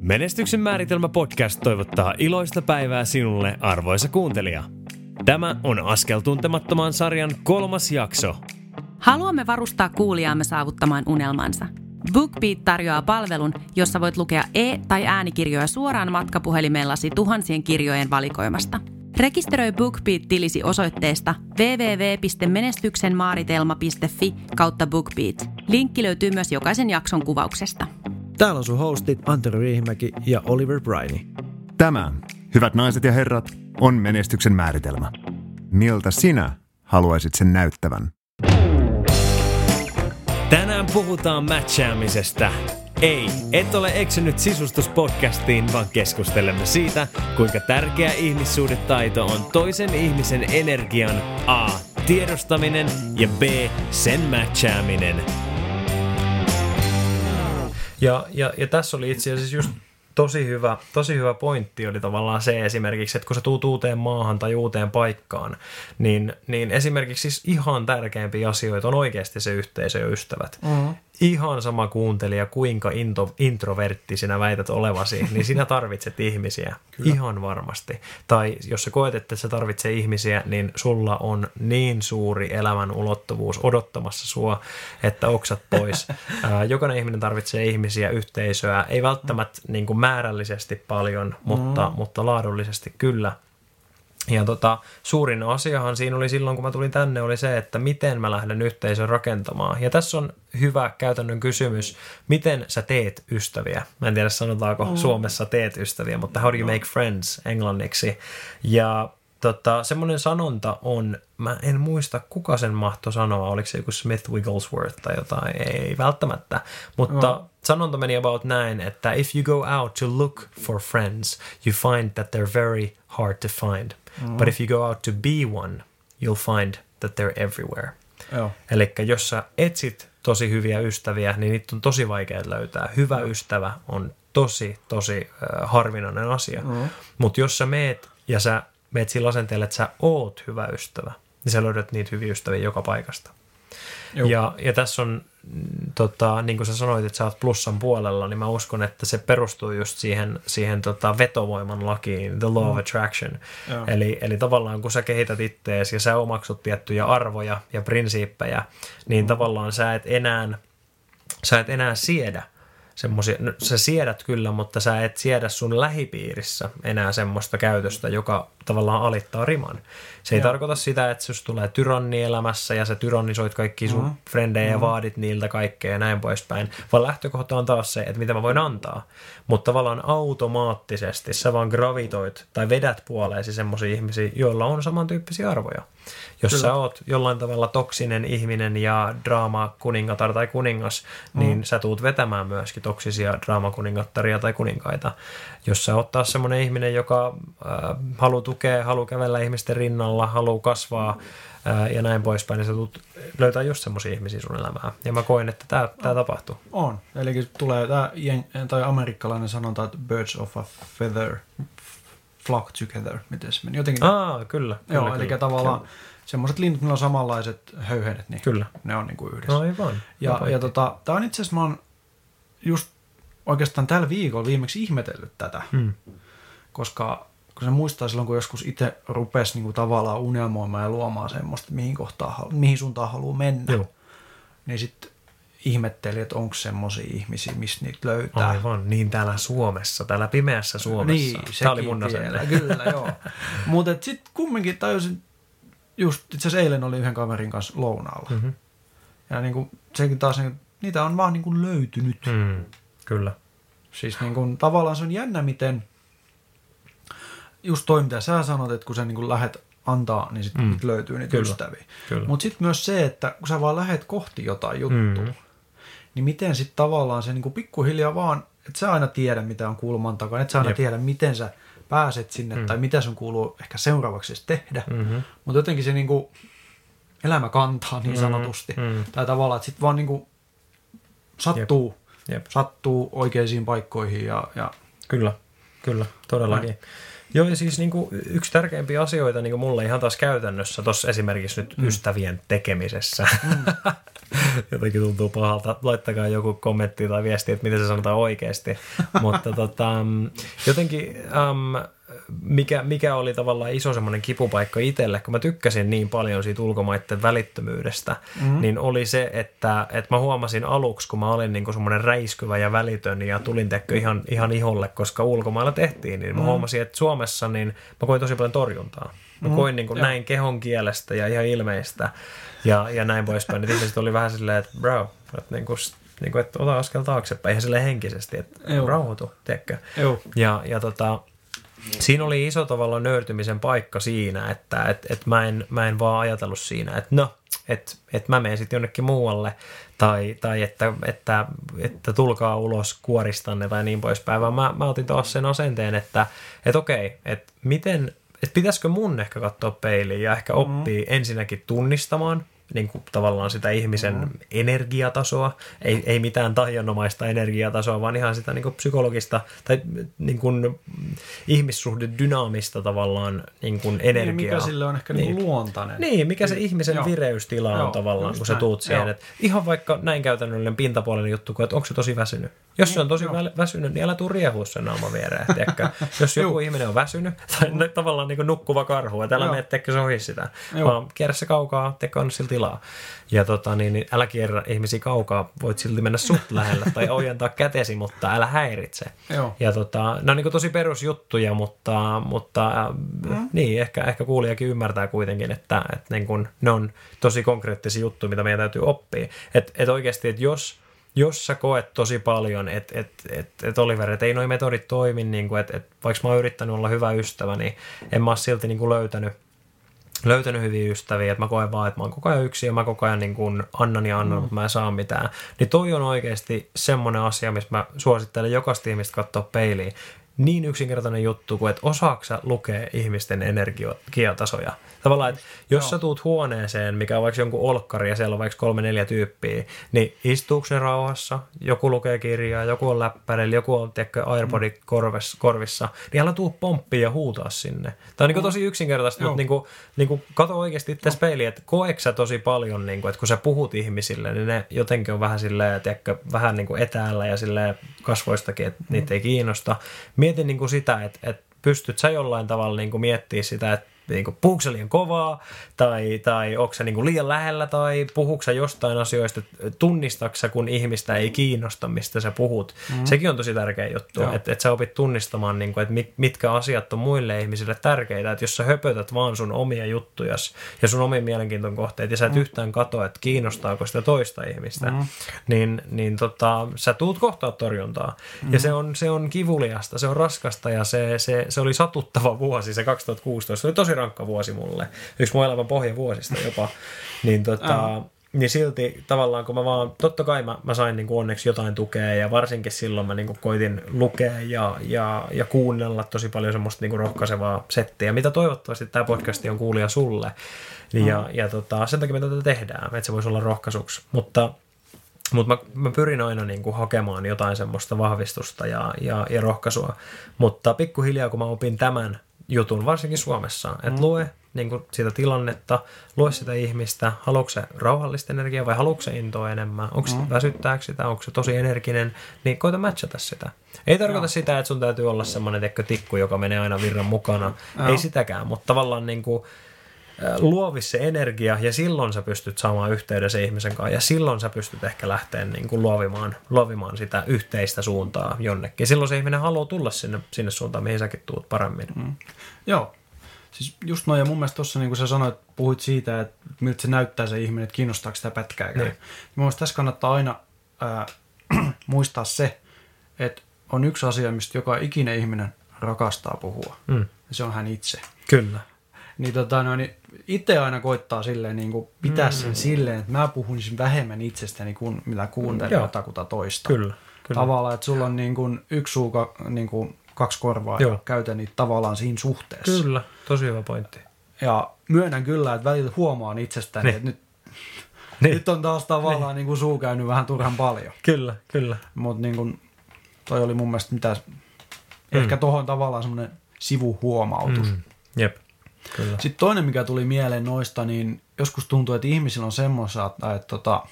Menestyksen määritelmä podcast toivottaa iloista päivää sinulle, arvoisa kuuntelija. Tämä on Askel tuntemattoman sarjan kolmas jakso. Haluamme varustaa kuulijaamme saavuttamaan unelmansa. BookBeat tarjoaa palvelun, jossa voit lukea e- tai äänikirjoja suoraan matkapuhelimellasi tuhansien kirjojen valikoimasta. Rekisteröi BookBeat-tilisi osoitteesta www.menestyksenmaaritelma.fi kautta BookBeat. Linkki löytyy myös jokaisen jakson kuvauksesta. Täällä on sun hostit Antero Riihimäki ja Oliver Briney. Tämä, hyvät naiset ja herrat, on menestyksen määritelmä. Miltä sinä haluaisit sen näyttävän? Tänään puhutaan matchaamisesta. Ei, et ole eksynyt sisustuspodcastiin, vaan keskustelemme siitä, kuinka tärkeä ihmissuhdetaito on toisen ihmisen energian A. Tiedostaminen ja B. Sen matchaaminen. Ja, ja, ja tässä oli itse asiassa just tosi hyvä, tosi hyvä pointti oli tavallaan se esimerkiksi, että kun sä tuut uuteen maahan tai uuteen paikkaan, niin, niin esimerkiksi siis ihan tärkeimpiä asioita on oikeasti se yhteisö ja ystävät. Mm-hmm ihan sama kuuntelija, kuinka into, introvertti sinä väität olevasi, niin sinä tarvitset ihmisiä. Kyllä. Ihan varmasti. Tai jos sä koet, että sä tarvitset ihmisiä, niin sulla on niin suuri elämän ulottuvuus odottamassa sua, että oksat pois. jokainen ihminen tarvitsee ihmisiä, yhteisöä. Ei välttämättä niin kuin määrällisesti paljon, mutta, mm. mutta laadullisesti kyllä – ja tota, suurin asiahan siinä oli silloin, kun mä tulin tänne, oli se, että miten mä lähden yhteisön rakentamaan. Ja tässä on hyvä käytännön kysymys, miten sä teet ystäviä. Mä en tiedä sanotaanko mm. Suomessa teet ystäviä, mutta how do you make friends englanniksi. Ja tota, semmoinen sanonta on, mä en muista kuka sen mahto sanoa, oliko se joku Smith Wigglesworth tai jotain, ei välttämättä, mutta mm. sanonta meni about näin, että if you go out to look for friends, you find that they're very hard to find. Mm. But if you go out to be one, you'll find that they're everywhere. Eli jos sä etsit tosi hyviä ystäviä, niin niitä on tosi vaikea löytää. Hyvä mm. ystävä on tosi, tosi äh, harvinainen asia. Mm. Mutta jos sä meet ja sä meet sillä asenteella, että sä oot hyvä ystävä, niin sä löydät niitä hyviä ystäviä joka paikasta. Ja, ja tässä on, tota, niin kuin sä sanoit, että sä oot plussan puolella, niin mä uskon, että se perustuu just siihen, siihen tota, vetovoiman lakiin, the law mm. of attraction. Eli, eli tavallaan kun sä kehität ittees ja sä omaksut tiettyjä arvoja ja prinsiippejä, niin mm. tavallaan sä et enää, sä et enää siedä – semmoisia, no, sä siedät kyllä, mutta sä et siedä sun lähipiirissä enää semmoista käytöstä, joka tavallaan alittaa riman. Se ei ja. tarkoita sitä, että jos tulee tyranni elämässä ja sä tyrannisoit kaikki sun mm-hmm. frendejä mm-hmm. ja vaadit niiltä kaikkea ja näin poispäin, vaan lähtökohta on taas se, että mitä mä voin antaa. Mutta tavallaan automaattisesti sä vaan gravitoit tai vedät puoleesi semmoisia ihmisiä, joilla on samantyyppisiä arvoja. Jos Kyllä. sä oot jollain tavalla toksinen ihminen ja draama kuningatar tai kuningas, mm. niin sä tuut vetämään myöskin toksisia draamakuningattaria tai kuninkaita. Jos sä oot taas semmoinen ihminen, joka äh, haluaa tukea, haluaa kävellä ihmisten rinnalla, haluaa kasvaa äh, ja näin poispäin, niin sä tulet löytää just semmoisia ihmisiä sun elämään. Ja mä koen, että tämä, tämä tapahtuu. On. Eli tulee tämä tai amerikkalainen sanonta, että birds of a feather flock together. Miten se meni? Jotenkin. Aa, kyllä. Joo, kyllä, eli kyllä. tavallaan kyllä semmoiset linnut, millä on samanlaiset höyhenet, niin Kyllä. ne on niin kuin yhdessä. No aivan. Ja, ja tota, tämä on itse asiassa, mä oon just oikeastaan tällä viikolla viimeksi ihmetellyt tätä, hmm. koska kun se muistaa silloin, kun joskus itse rupesi niin kuin tavallaan unelmoimaan ja luomaan semmoista, mihin, kohtaan, mihin suuntaan haluaa mennä, Joo. niin sitten ihmetteli, että onko semmoisia ihmisiä, missä niitä löytää. Aivan, niin täällä Suomessa, täällä pimeässä Suomessa. Niin, Tämä oli mun vielä, kyllä, joo. Mutta sitten kumminkin tajusin, just itse asiassa eilen oli yhden kaverin kanssa lounaalla. Mm-hmm. Ja niin kuin, sekin taas, niin, niitä on vaan niin kuin löytynyt. Mm, kyllä. Siis niin kuin, tavallaan se on jännä, miten just toi, mitä sä sanot, että kun sä niin kuin lähet antaa, niin sitten mm. löytyy niitä kyllä, ystäviä. Mutta sitten myös se, että kun sä vaan lähet kohti jotain juttua, mm. Niin miten sitten tavallaan se niin kuin pikkuhiljaa vaan, että sä aina tiedä, mitä on kulman takana, että sä aina Jep. tiedä, miten sä pääset sinne mm. tai mitä sun kuuluu ehkä seuraavaksi tehdä. Mm-hmm. Mutta jotenkin se niinku elämä kantaa niin mm-hmm. sanotusti. Mm-hmm. Tai tavallaan, että sitten vaan niinku sattuu, Jep. Jep. sattuu oikeisiin paikkoihin. Ja, ja... Kyllä, kyllä, todellakin. Näin. Joo, ja siis niin kuin yksi tärkeimpiä asioita niin kuin mulle ihan taas käytännössä, tuossa esimerkiksi nyt mm. ystävien tekemisessä, mm. Jotenkin tuntuu pahalta. Laittakaa joku kommentti tai viesti, että miten se sanotaan oikeasti. Mutta tota, jotenkin... Um, mikä, mikä oli tavallaan iso semmoinen kipupaikka itselle, kun mä tykkäsin niin paljon siitä ulkomaiden välittömyydestä, mm-hmm. niin oli se, että, että mä huomasin aluksi, kun mä olin niin semmoinen räiskyvä ja välitön ja tulin tekkö ihan, ihan iholle, koska ulkomailla tehtiin, niin mä mm-hmm. huomasin, että Suomessa niin mä koin tosi paljon torjuntaa. Mä mm-hmm. koin niin kuin näin kehon kielestä ja ihan ilmeistä ja, ja näin poispäin. Että ihmiset oli vähän silleen, että bro, että niin kuin, niin kuin, että ota askel taaksepäin, ihan silleen henkisesti, että Joo. rauhoitu, tiedätkö? Joo. Ja, ja tota, siinä oli iso tavalla nöyrtymisen paikka siinä, että et, et mä, en, mä en vaan ajatellut siinä, että no, että et mä menen sitten jonnekin muualle tai, tai että, että, että tulkaa ulos kuoristanne tai niin poispäin, vaan mä, mä otin taas sen asenteen, että et okei, että miten, että pitäisikö mun ehkä katsoa peiliin ja ehkä oppia mm. ensinnäkin tunnistamaan, niin kuin tavallaan sitä ihmisen mm. energiatasoa, ei, ei mitään tajanomaista energiatasoa, vaan ihan sitä niin kuin psykologista tai niin kuin ihmissuhde dynaamista tavallaan niin kuin energiaa. Niin, mikä sille on ehkä niin. Niin luontainen. Niin, mikä se ihmisen Joo. vireystila on Joo, tavallaan, kun sä tuut siihen. Että ihan vaikka näin käytännöllinen pintapuolinen juttu, että onko se tosi väsynyt. Jos se on tosi Joo. väsynyt, niin älä tuu riehua sen naaman viereen. Jos joku ihminen on väsynyt, tai tavallaan niin kuin nukkuva karhu, että älä mene se ohi sitä, Joo. vaan kierrä se kaukaa, teko on silti tilaa. Ja tota, niin, niin älä kierrä ihmisiä kaukaa, voit silti mennä suht lähellä tai ojentaa kätesi, mutta älä häiritse. Joo. Ja tota, ne on niin tosi perusjuttuja, mutta, mutta mm. niin, ehkä, ehkä kuulijakin ymmärtää kuitenkin, että, että niin kun, ne on tosi konkreettisia juttuja, mitä meidän täytyy oppia. Että et oikeasti, että jos jos sä koet tosi paljon, että et, et, et Oliver, että ei noi metodit toimi, niin että et, vaikka mä oon yrittänyt olla hyvä ystävä, niin en mä ole silti niin kuin löytänyt löytänyt hyviä ystäviä, että mä koen vaan, että mä oon koko ajan yksin ja mä koko ajan niin kuin annan ja annan, mm. mutta mä en saa mitään. Niin toi on oikeasti semmoinen asia, missä mä suosittelen jokaista ihmistä katsoa peiliin niin yksinkertainen juttu kuin, että osaaksa lukea ihmisten energiatasoja. Tavallaan, että jos Joo. sä tuut huoneeseen, mikä on vaikka jonkun olkkari ja siellä on vaikka kolme neljä tyyppiä, niin istuuko ne rauhassa, joku lukee kirjaa, joku on läppärillä, joku on tiedätkö, Airpodit mm. korves, korvissa, niin älä tuu pomppia ja huutaa sinne. Tämä on niin tosi yksinkertaista, Joo. mutta niin kuin, niin kuin, kato oikeasti itse peiliin, että koetko sä tosi paljon, niin kuin, että kun sä puhut ihmisille, niin ne jotenkin on vähän silleen, tiedätkö, vähän niin kuin etäällä ja silleen kasvoistakin, että mm. niitä ei kiinnosta. Mietin niin kuin sitä, että, että pystyt sä jollain tavalla niin kuin miettimään sitä, että niin kuin, puhuuko se liian kovaa, tai, tai onko se niin kuin liian lähellä, tai puhuuko se jostain asioista, tunnistaksa, kun ihmistä ei kiinnosta, mistä sä puhut. Mm. Sekin on tosi tärkeä juttu, että et sä opit tunnistamaan, niin kuin, että mitkä asiat on muille ihmisille tärkeitä, että jos sä höpötät vaan sun omia juttujas ja sun omia mielenkiinton kohteet, ja sä et mm. yhtään katoa, että kiinnostaako sitä toista ihmistä, mm. niin, niin tota, sä tuut kohtaa torjuntaa. Mm. Ja se on, se on kivuliasta, se on raskasta, ja se, se, se oli satuttava vuosi, se 2016. Se oli tosi rankka vuosi mulle. Yksi mun elämän pohjavuosista jopa. Niin tota, niin silti tavallaan kun mä vaan, totta kai mä, mä sain niin kuin onneksi jotain tukea ja varsinkin silloin mä niin kuin koitin lukea ja, ja, ja kuunnella tosi paljon semmoista niin kuin rohkaisevaa settiä, mitä toivottavasti tämä podcast on kuulija sulle. Ja, mm. ja tota, sen takia me tätä tehdään, että se voisi olla rohkaisuksi. Mutta mutta mä, mä pyrin aina niin kuin hakemaan jotain semmoista vahvistusta ja, ja, ja rohkaisua. Mutta pikkuhiljaa, kun mä opin tämän jutun, varsinkin Suomessa. Että mm. lue niin kuin sitä tilannetta, lue sitä ihmistä, haluatko se rauhallista energiaa vai haluatko se intoa enemmän, onko mm. väsyttääkö sitä, onko se tosi energinen, niin koita matchata sitä. Ei tarkoita no. sitä, että sun täytyy olla semmoinen tikku, joka menee aina virran mukana, no. ei sitäkään, mutta tavallaan niin kuin, luovi se energia ja silloin sä pystyt saamaan yhteyden se ihmisen kanssa ja silloin sä pystyt ehkä lähteä niin kuin luovimaan, luovimaan sitä yhteistä suuntaa jonnekin. Silloin se ihminen haluaa tulla sinne, sinne suuntaan, mihin säkin tuut paremmin. Mm. Joo. Siis just noin, ja mun mielestä tuossa niin kuin sä sanoit, puhuit siitä, että miltä se näyttää se ihminen, että kiinnostaako sitä pätkää. Niin. Mun mielestä tässä kannattaa aina ää, muistaa se, että on yksi asia, mistä joka ikinen ihminen rakastaa puhua. Mm. Ja se on hän itse. Kyllä. Niin, tota, no, niin itse aina koittaa silleen, niin kuin pitää mm. sen silleen, että mä puhuisin vähemmän itsestäni kuin mitä kuuntelen mm, jotakuta toista. Kyllä, kyllä. Tavallaan, että sulla on niin kuin yksi suu, niin kuin kaksi korvaa Joo. ja käytä niitä tavallaan siinä suhteessa. Kyllä, tosi hyvä pointti. Ja myönnän kyllä, että välillä huomaan itsestäni, niin. että nyt, niin. nyt on taas tavallaan niin. Niin kuin suu käynyt vähän turhan paljon. Kyllä, kyllä. Mutta niin kuin, toi oli mun mielestä mitä, mm. ehkä tohon tavallaan semmoinen sivuhuomautus. Mm. Jep. Kyllä. Sitten toinen, mikä tuli mieleen noista, niin joskus tuntuu, että ihmisillä on semmoista, että, että, että, tota,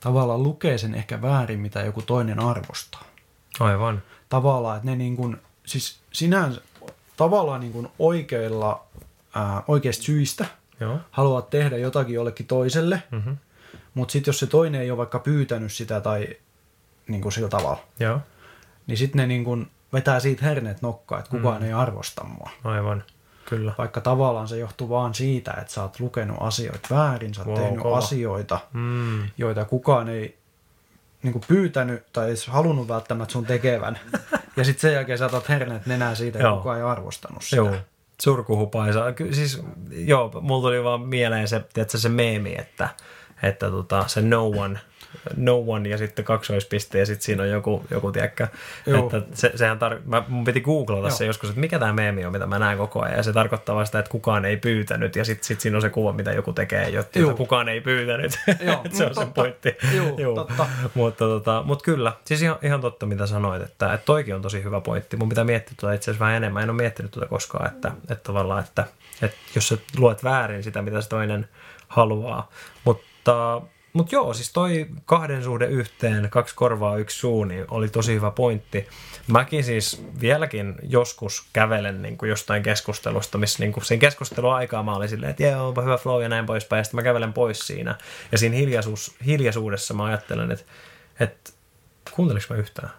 tavallaan lukee sen ehkä väärin, mitä joku toinen arvostaa. Aivan. Tavallaan, että ne niin kuin, siis sinänsä tavallaan niin kuin oikeilla, ää, oikeista syistä Joo. haluat tehdä jotakin jollekin toiselle, Mm-hmm. mutta sitten jos se toinen ei ole vaikka pyytänyt sitä tai niin kuin sillä tavalla, Joo. niin sitten ne niin kuin vetää siitä herneet nokkaa, että kukaan mm. ei arvosta mua. Aivan. Kyllä. Vaikka tavallaan se johtuu vaan siitä, että sä oot lukenut asioita väärin, sä oot Wow, tehnyt kova. asioita, Mm. joita kukaan ei niin kuin pyytänyt tai edes halunnut välttämättä sun tekevän. ja sitten sen jälkeen sä otat herneet nenää siitä, että kukaan ei arvostanut sitä. Joo. Surkuhupaisa. Ky- siis, joo, mulla tuli vaan mieleen se, tiedätkö, se meemi, että, että tota, se no one, no one ja sitten kaksoispiste ja sitten siinä on joku, joku Joo. että se, sehän tar- mä, mun piti googlata Joo. se joskus, että mikä tämä meemi on, mitä mä näen koko ajan ja se tarkoittaa vaan sitä, että kukaan ei pyytänyt ja sitten sit siinä on se kuva, mitä joku tekee, jotta Joo. kukaan ei pyytänyt. Joo, se on mm, se totta. pointti. Joo, totta. Mutta, tota, mutta kyllä, siis ihan, ihan totta mitä sanoit, että, että toikin on tosi hyvä pointti. Mun pitää miettiä tuota itse asiassa vähän enemmän. En ole miettinyt tuota koskaan, että, että tavallaan, että, että jos sä luet väärin sitä, mitä se toinen haluaa. Mutta, mutta joo, siis toi kahden suhde yhteen, kaksi korvaa, yksi suu, niin oli tosi hyvä pointti. Mäkin siis vieläkin joskus kävelen niin kuin jostain keskustelusta, missä niin kuin siinä keskustelun aikaa mä olin silleen, että joo, onpa hyvä flow ja näin poispäin, ja sitten mä kävelen pois siinä. Ja siinä hiljaisuus, hiljaisuudessa mä ajattelen, että, että kuunteliko mä yhtään?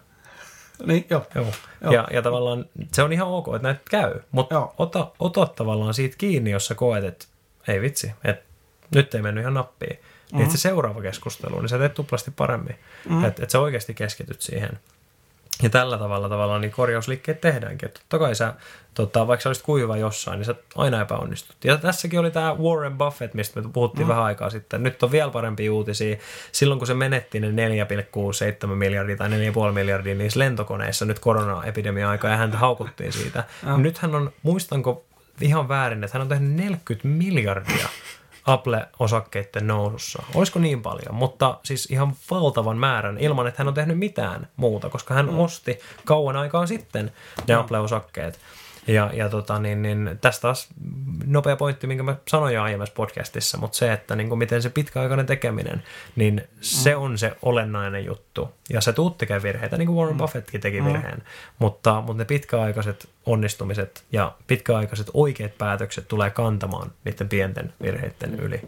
Niin, joo. Joo. Joo. Ja, ja tavallaan se on ihan ok, että näitä käy, mutta ota, ota tavallaan siitä kiinni, jos sä koet, että ei vitsi, että nyt ei mennyt ihan nappiin. Niin Mhm. että se seuraava keskustelu, niin sä teet tuplasti paremmin. Mm-hmm. Että et sä oikeasti keskityt siihen. Ja tällä tavalla tavallaan niin korjausliikkeet tehdäänkin. Että totta kai sä, tota, vaikka sä olisit kuiva jossain, niin sä aina epäonnistut. Ja tässäkin oli tämä Warren Buffett, mistä me puhuttiin mm. vähän aikaa sitten. Nyt on vielä parempia uutisia. Silloin kun se menetti ne 4,7 miljardia tai 4,5 miljardia niissä lentokoneissa nyt korona-epidemia aikaa ja häntä haukuttiin siitä. Joo. Nyt hän on, muistanko ihan väärin, että hän on tehnyt 40 miljardia Apple-osakkeiden nousussa. Olisiko niin paljon? Mutta siis ihan valtavan määrän ilman, että hän on tehnyt mitään muuta, koska hän mm. osti kauan aikaa sitten ne Apple-osakkeet. Ja, ja tota, niin, niin, tästä taas nopea pointti, minkä mä sanoin jo aiemmassa podcastissa, mutta se, että niin kuin miten se pitkäaikainen tekeminen, niin se on se olennainen juttu. Ja se tuut tekee virheitä, niin kuin Warren Buffettkin teki virheen. Mutta, mutta ne pitkäaikaiset onnistumiset ja pitkäaikaiset oikeat päätökset tulee kantamaan niiden pienten virheiden yli.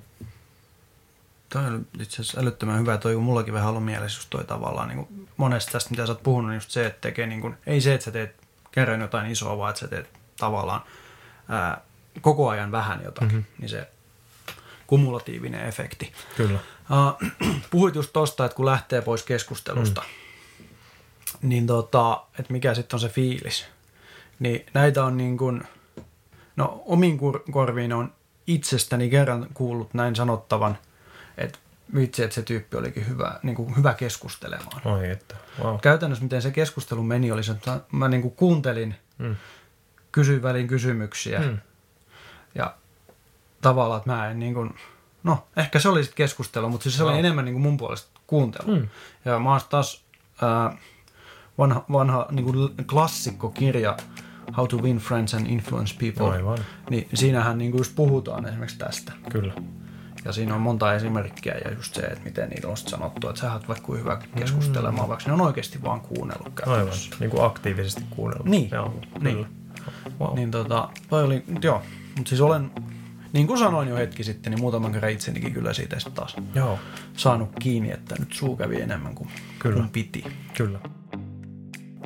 Toi on itse asiassa älyttömän hyvä. Toi mullakin vähän ollut mielessä just toi tavallaan niin kuin monesta tästä, mitä sä oot puhunut, niin just se, että tekee niin kuin, ei se, että sä teet kerran jotain isoa, vaan että sä teet tavallaan ää, koko ajan vähän jotakin, mm-hmm. niin se kumulatiivinen efekti. Kyllä. Uh, puhuit just tosta, että kun lähtee pois keskustelusta, mm. niin tota, että mikä sitten on se fiilis. Niin näitä on niin kuin, no omiin kur- korviin on itsestäni kerran kuullut näin sanottavan, että vitsi, että se tyyppi olikin hyvä, niin kuin hyvä keskustelemaan. Oi että, wow. Käytännössä miten se keskustelu meni oli se, että mä niin kuin kuuntelin, Mm. kysyin välin kysymyksiä Mm. Ja tavallaan, että mä en niin kuin, no ehkä se oli sitten keskustelu, mutta siis se Wow. oli enemmän niin kuin mun puolesta kuuntelu. Mm. Ja mä oon taas ää, vanha, vanha niin kuin klassikkokirja How to Win Friends and Influence People. Aivan. Niin siinähän niin kuin just puhutaan esimerkiksi tästä. Kyllä. Ja siinä on monta esimerkkiä ja just se, että miten niillä on sanottu, että sä oot vaikka hyvä keskustelemaan, vaikka ne on oikeasti vaan kuunnellut Aivan. käytännössä. Niin kuin aktiivisesti kuunnella. Niin. Joo, Niin. kyllä. Wow. Niin tota, toi oli, joo. Mutta siis olen, niin kuin sanoin jo hetki sitten, niin muutaman kerran itsenikin kyllä siitä sitten taas Joo, saanut kiinni, että nyt suu kävi enemmän kuin, Kyllä. kuin piti. kyllä.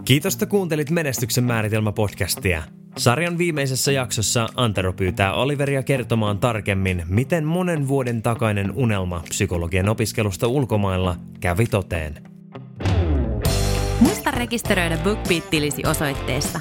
Kiitos, että kuuntelit Menestyksen määritelmä-podcastia. Sarjan viimeisessä jaksossa Antero pyytää Oliveria kertomaan tarkemmin, miten monen vuoden takainen unelma psykologian opiskelusta ulkomailla kävi toteen. Muista rekisteröidä BookBeat-tilisi osoitteessa